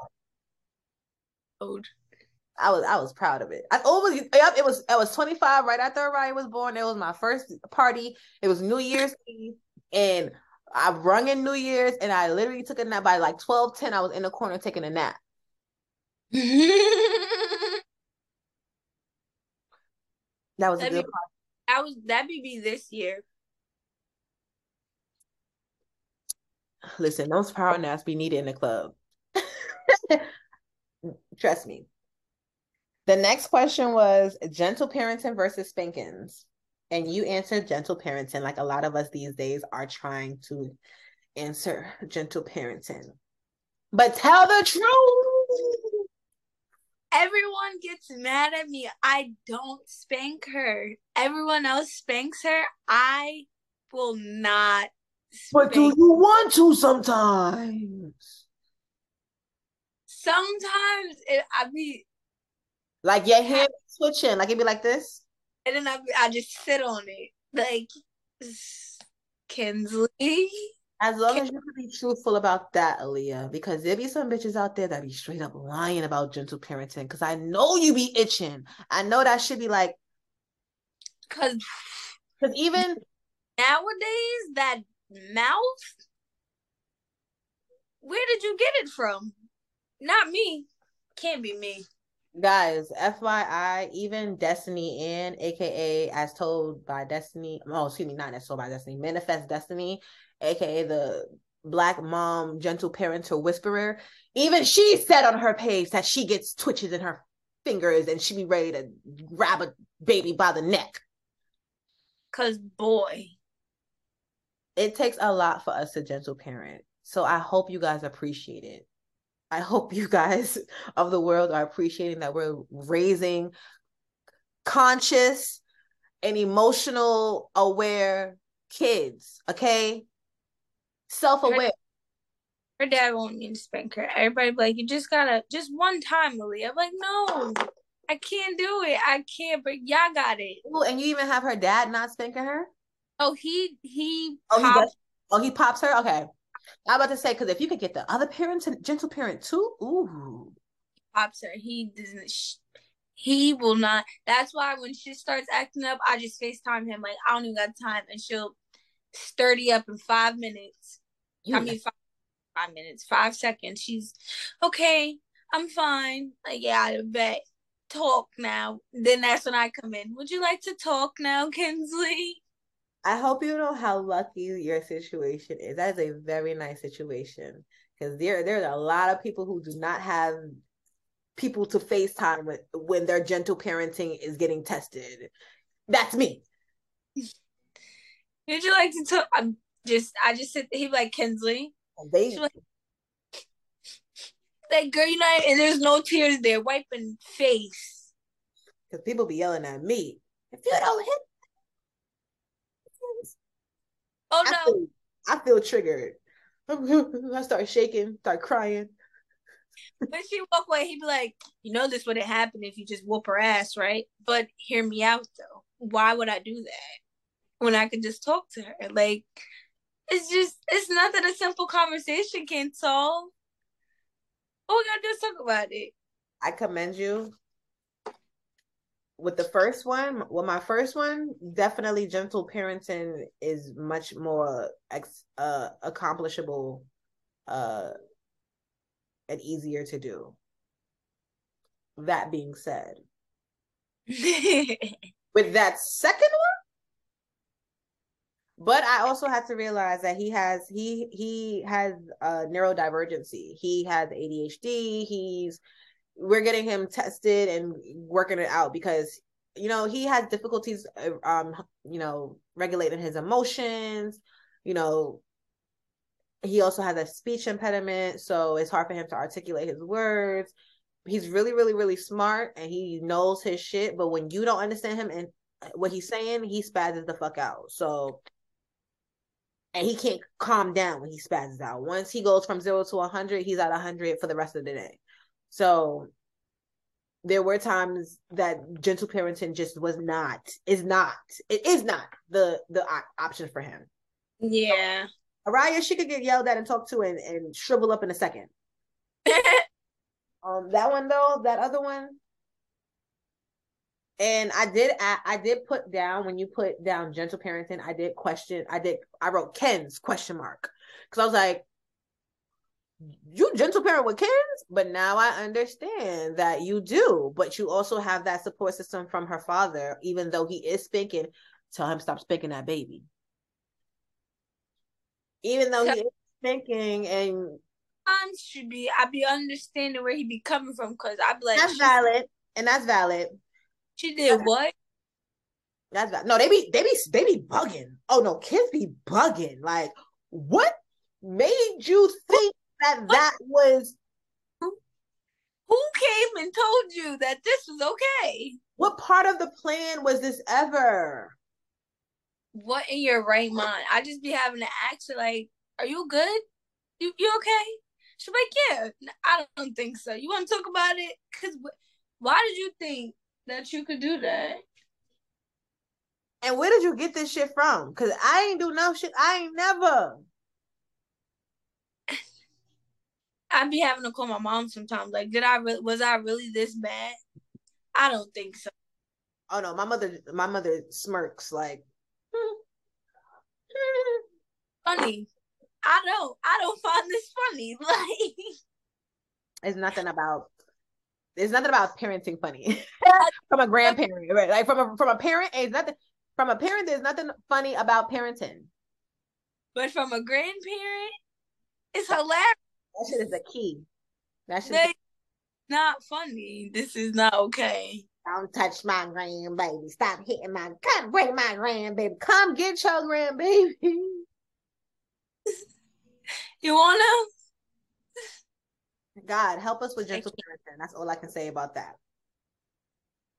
I was I was proud of it. I always yep, it was I was 25 right after Ryan was born. It was my first party. It was New Year's Eve and I rung in New Year's and I literally took a nap by like 12 10 I was in the corner taking a nap. that was that'd a good be, I was that'd be this year. Listen, those power naps be needed in the club. Trust me. The next question was gentle parenting versus spankings. And you answered gentle parenting, like a lot of us these days are trying to answer gentle parenting. But tell the truth. Everyone gets mad at me. I don't spank her. Everyone else spanks her. I will not. But do you want to sometimes? Sometimes it, I mean, like your hand switching, like it'd be like this. And then I I just sit on it. Like Kinsley. As long as you can be truthful about that, Aaliyah, because there be some bitches out there that be straight up lying about gentle parenting. Because I know you be itching. I know that should be like, because because even nowadays that mouth, where did you get it from? Not me. Can't be me guys fyi even destiny in aka as told by destiny oh excuse me not as told by destiny manifest destiny aka the black mom gentle parent or whisperer even she said on her page that she gets twitches in her fingers and she be ready to grab a baby by the neck. Cause boy. It takes a lot for us to gentle parent. So i hope you guys appreciate it I hope you guys of the world are appreciating that we're raising conscious and emotional aware kids, okay? Self-aware. Her, her dad won't need to spank her. Everybody like, you just gotta just one time, Malia. I'm like, no, I can't do it. I can't, but y'all got it. Ooh, and you even have her dad not spanking her? Oh, he he oh, pops. He does? oh, he pops her? Okay. I'm about to say because if you could get the other parent, gentle parent too, ooh, pops her. He doesn't. Sh- he will not. That's why when she starts acting up, I just Facetime him like I don't even got time, and she'll sturdy up in five minutes. Yeah. I mean, five, five minutes, five seconds. She's okay. I'm fine. Like yeah, I bet. Talk now. Then that's when I come in. Would you like to talk now, Kinsley? I hope you know how lucky your situation is. That is a very nice situation because there there's a lot of people who do not have people to FaceTime with when their gentle parenting is getting tested. That's me. Would you like to talk? I'm just I just said he like Kinsley. Oh, they like, like girl, you know, and there's no tears there, wiping face. Because people be yelling at me. If you don't hit Oh no. I feel, I feel triggered. I start shaking, start crying. when she walk away, he'd be like, "You know this wouldn't happen if you just whoop her ass, right?" But hear me out though. Why would I do that when I could just talk to her? Like, it's just it's nothing a simple conversation can solve. Oh, we gotta do is talk about it. I commend you with the first one, well, my first one, definitely gentle parenting is much more ex, uh, accomplishable uh, and easier to do. That being said, with that second one. But I also had to realize that he has he he has a neurodivergency. He has ADHD. He's we're getting him tested and working it out because you know he has difficulties uh, um you know regulating his emotions you know. He also has a speech impediment so it's hard for him to articulate his words. He's really really really smart and he knows his shit but when you don't understand him and what he's saying he spazzes the fuck out. So and he can't calm down when he spazzes out. Once he goes from 0 to 100 he's at 100 for the rest of the day so there were times that gentle parenting just was not is not it is not the the option for him. Yeah. So, araya she could get yelled at and talked to and, and shrivel up in a second. Um that one though that other one. And i did I, I did put down when you put down gentle parenting i did question i did i wrote ken's question mark. Because i was like you gentle parent with kids, but now I understand that you do. But you also have that support system from her father, even though he is spanking. Tell him stop spanking that baby. Even though he is spanking and should be I be understanding where he be coming from because I be like that's valid and that's valid. She did that's, what? That's valid. no, they be they be they be bugging. Oh no, kids be bugging. Like what made you think that that was who came and told you that this was okay? What part of the plan was this ever? What in your right mind? I just be having to ask her like, "Are you good? You you okay?" She's like, "Yeah." I don't think so. You want to talk about it? Cause why did you think that you could do that? And where did you get this shit from? Cause I ain't do no shit. I ain't never. I'd be having to call my mom sometimes. Like, did I re- was I really this bad? I don't think so. Oh no, my mother, my mother smirks like. funny. I don't. I don't find this funny. Like, it's nothing about. There's nothing about parenting funny from a grandparent, right? Like from a from a parent, it's nothing. From a parent, there's nothing funny about parenting. But from a grandparent, it's hilarious. That shit is a key. That shit is not funny. This is not okay. Don't touch my grandbaby. Stop hitting my come bring my grandbaby. Come get your grandbaby. you wanna? God help us with gentle parenting. That's all I can say about that.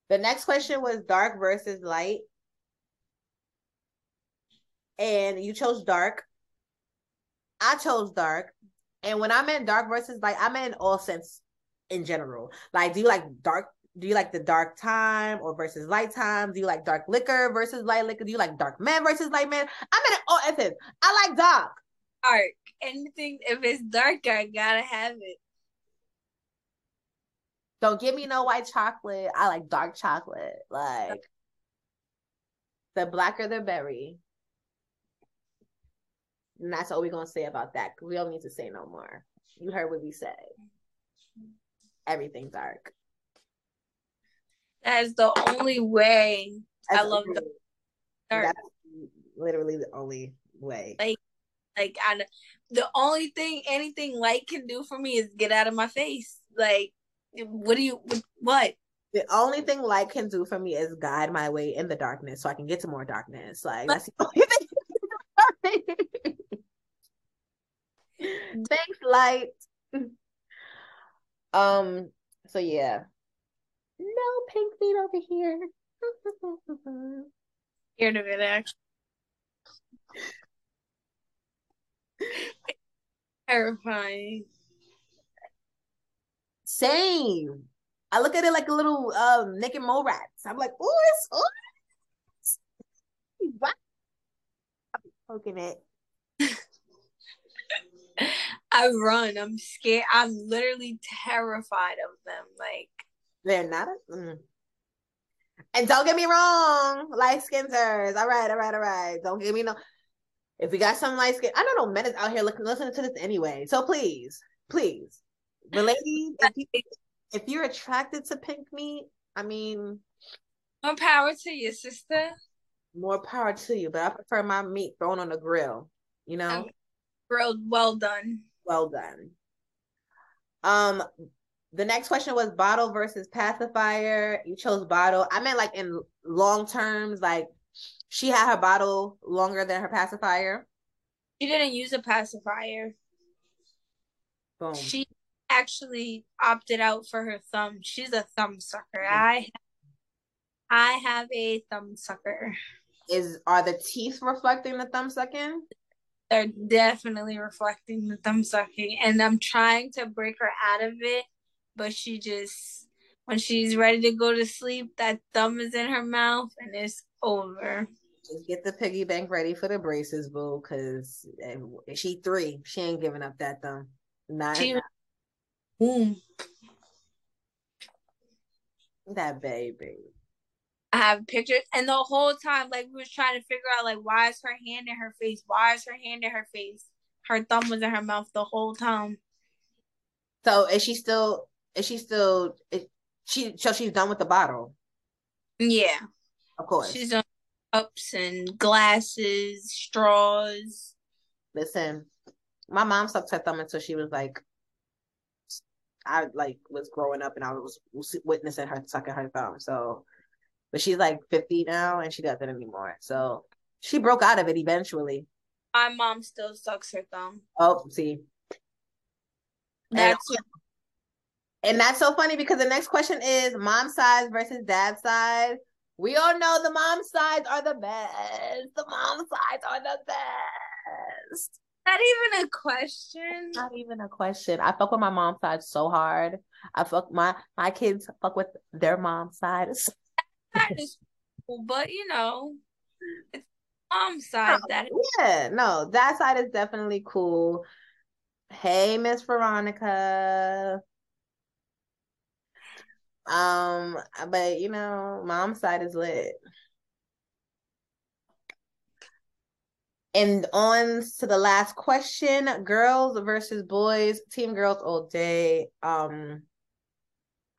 The next question was dark versus light. And you chose dark. I chose dark and when I meant dark versus like I meant in all sense in general. Like, do you like dark? Do you like the dark time or versus light time? Do you like dark liquor versus light liquor? Do you like dark man versus light man? I meant in all essence. I like dark. Dark. Anything if it's dark, I gotta have it. Don't give me no white chocolate. I like dark chocolate. Like the blacker the berry. And that's all we're gonna say about that. We don't need to say no more. You heard what we said. Everything dark. That is the only way. That's I love the dark. That's literally the only way. Like, like I, the only thing anything light can do for me is get out of my face. Like, what do you what? The only thing light can do for me is guide my way in the darkness so I can get to more darkness. Like that's the only thing. Thanks, light. Um, so yeah. No pink feet over here. Scared of it actually. Terrifying. Same. I look at it like a little um naked mole rats. I'm like, oh, it's oh, what? I'm poking it. I run. I'm scared. I'm literally terrified of them. Like they're not. A, mm. And don't get me wrong, light skinners. All right, all right, all right. Don't get me no. If we got some light skin, I don't know men is out here looking listening to this anyway. So please, please, the ladies, if, you, if you're attracted to pink meat, I mean, More power to you, sister. More power to you, but I prefer my meat thrown on the grill. You know. Grilled, well done. Well done. Um, the next question was bottle versus pacifier. You chose bottle. I meant like in long terms, like she had her bottle longer than her pacifier. She didn't use a pacifier. Boom. She actually opted out for her thumb. She's a thumb sucker. I I have a thumb sucker. Is are the teeth reflecting the thumb sucking? They're definitely reflecting the thumb sucking. And I'm trying to break her out of it, but she just when she's ready to go to sleep, that thumb is in her mouth and it's over. Just get the piggy bank ready for the braces, boo. Cause eh, she three, she ain't giving up that thumb. Not She boom. that baby. I have pictures, and the whole time, like we was trying to figure out, like, why is her hand in her face? Why is her hand in her face? Her thumb was in her mouth the whole time. So is she still? Is she still? Is she so she's done with the bottle, Yeah, of course. she's on cups and glasses, straws. Listen, my mom sucked her thumb until she was like, I like was growing up and I was witnessing her sucking her thumb. So, but she's like 50 now and she doesn't anymore. So she broke out of it eventually. My mom still sucks her thumb. Oh, see, That's and that's so funny because the next question is mom size versus dad size. We all know the mom sides are the best. The mom sides are the best. not even a question. Not even a question. I fuck with my mom side so hard. I fuck my my kids fuck with their mom side. That is cool, but you know, it's mom side that Yeah, no, that side is definitely cool. Hey, Miss Veronica. Um, but you know, mom side is lit. And on to the last question, girls versus boys, team girls all day. Um,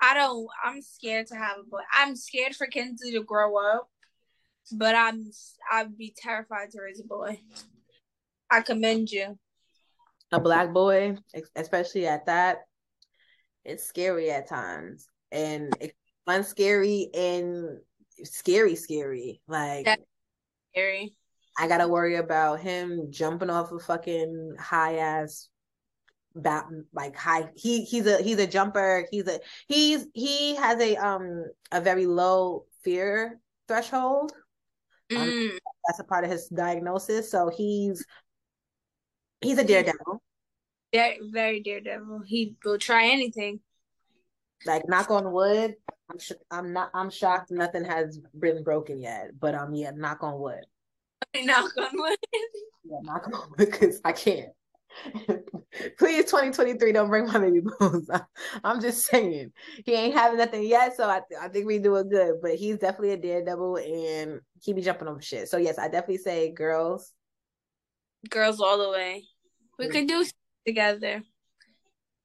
I don't. I'm scared to have a boy. I'm scared for Kenzie to grow up, but I'm. I'd be terrified to raise a boy. I commend you. a black boy, especially at that, it's scary at times. And it's fun scary and scary, scary. Like That- Scary. I gotta worry about him jumping off a fucking high ass bat like high he he's a he's a jumper. He's a he's he has a um a very low fear threshold. Um, Mm, that's a part of his diagnosis. So he's he's a daredevil. Very, very daredevil. He will try anything. like knock on wood i'm sh- i'm not i'm shocked nothing has been broken yet but um yeah knock on wood. Knock on wood. yeah knock on wood because i can't please 2023 don't bring my baby bones i'm just saying he ain't having nothing yet so i, I think we doing good but he's definitely a daredevil and he be jumping over shit so yes i definitely say girls Girls all the way. We could do together.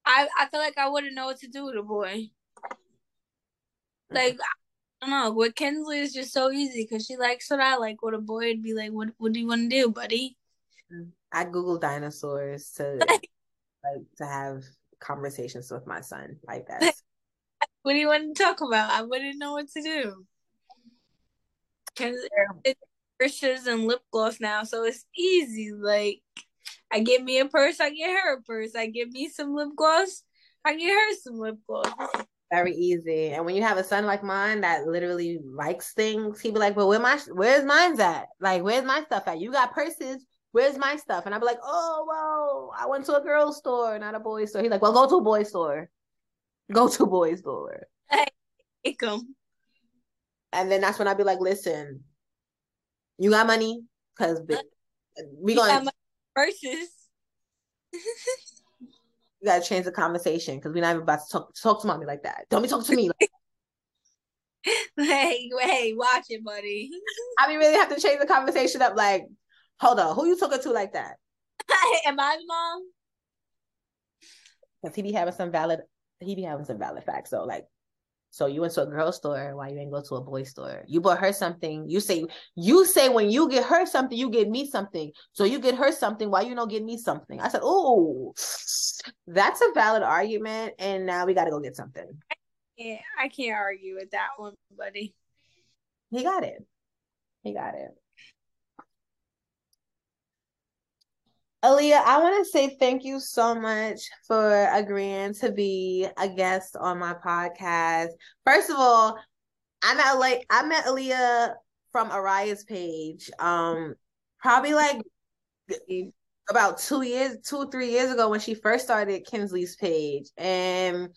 I I feel like I wouldn't know what to do with a boy. Mm-hmm. Like I don't know. With Kinsley is just so easy because she likes what I like. With a boy, it'd be like, what What do you want to do, buddy? I google dinosaurs to like to have conversations with my son like that What do you want to talk about? I wouldn't know what to do. Cause it's um, purses and lip gloss now, so it's easy. Like I get me a purse, I get her a purse. I get me some lip gloss, I get her some lip gloss. very easy. And when you have a son like mine that literally likes things, he'd be like, "Well, where my where's mine's at? Like, where's my stuff at? You got purses. Where's my stuff?" And I'd be like, "Oh, well, I went to a girl's store, not a boy's store." He's like, "Well, go to a boy's store. Go to a boy's store." Take 'em. And then that's when I'd be like, "Listen, you got money? Cause we got gonna my purses. we gotta change the conversation because we're not even about to talk talk to mommy like that. Don't be talking to me. Like, hey, hey, watch it, buddy. I mean, really have to change the conversation up. Like, hold on, who you talking to like that? Am I the mom? Because he be having some valid, he be having some valid facts. So like, So you went to a girl store, why you ain't go to a boy store? You bought her something. You say you say when you get her something, you get me something. So you get her something, why you don't get me something? I said, oh, that's a valid argument, and now we got to go get something. Yeah, I can't argue with that one, buddy. He got it. He got it. Aaliyah, I want to say thank you so much for agreeing to be a guest on my podcast. First of all, I met like I met Aaliyah from Araya's page. Um, probably like about two years, two three years ago when she first started Kinsley's page, and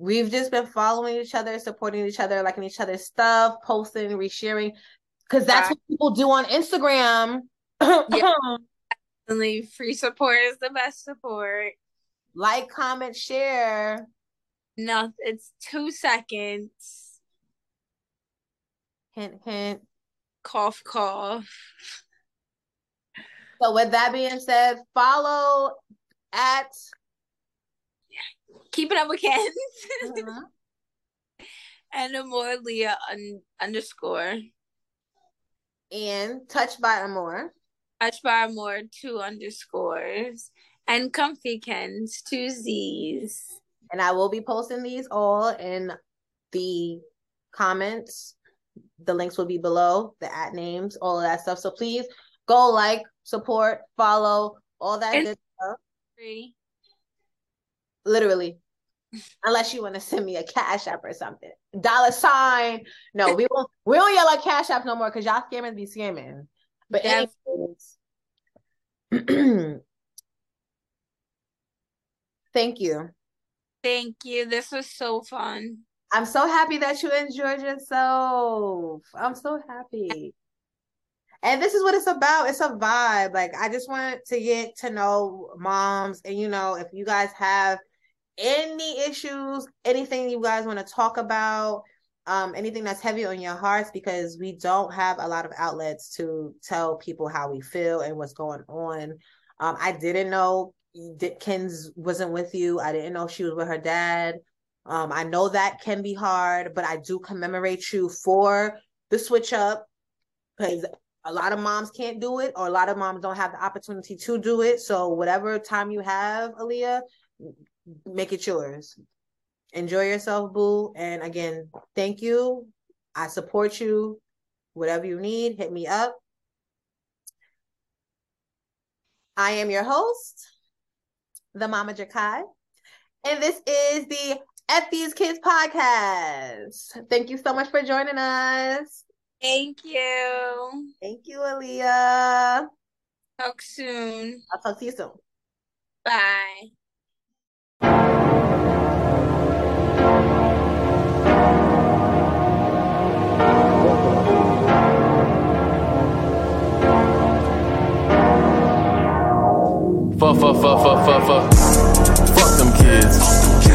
we've just been following each other, supporting each other, liking each other's stuff, posting, resharing, because that's what people do on Instagram. Yeah. Definitely free support is the best support. like, comment, share. No, it's two seconds. Hint, hint. Cough, cough. So, with that being said, follow at Keeping Up with Kins. Mhm. and Amor Leah un- underscore. and Touch of Amor. By more two underscores. And Komfy Kenz, two Z's. And I will be posting these all in the comments. The links will be below, the at names, all of that stuff. So please go like, support, follow, all that And- good stuff. Free. Literally. Unless you want to send me a cash app or something. Dollar sign. No, we won't we don't yell at cash app no more because y'all scammers be scamming. But anyways. Thank you. Thank you. This was so fun. I'm so happy that you enjoyed yourself. I'm so happy. And this is what it's about. It's a vibe. Like I just want to get to know moms and you know, if you guys have any issues, anything you guys want to talk about, um anything that's heavy on your hearts because we don't have a lot of outlets to tell people how we feel and what's going on. Um I didn't know Kins wasn't with you. I didn't know she was with her dad. Um, I know that can be hard, but I do commemorate you for the switch up because a lot of moms can't do it, or a lot of moms don't have the opportunity to do it. So whatever time you have, Aaliyah, make it yours. Enjoy yourself, boo. And again, thank you. I support you. Whatever you need, hit me up. I am your host, the Momager Kai. And this is the F These Kids podcast. Thank you so much for joining us. Thank you. Thank you, Aaliyah. Talk soon. I'll talk to you soon. Bye. Fuck, fuck, fuck, fuck, fuck. Fuck them kids.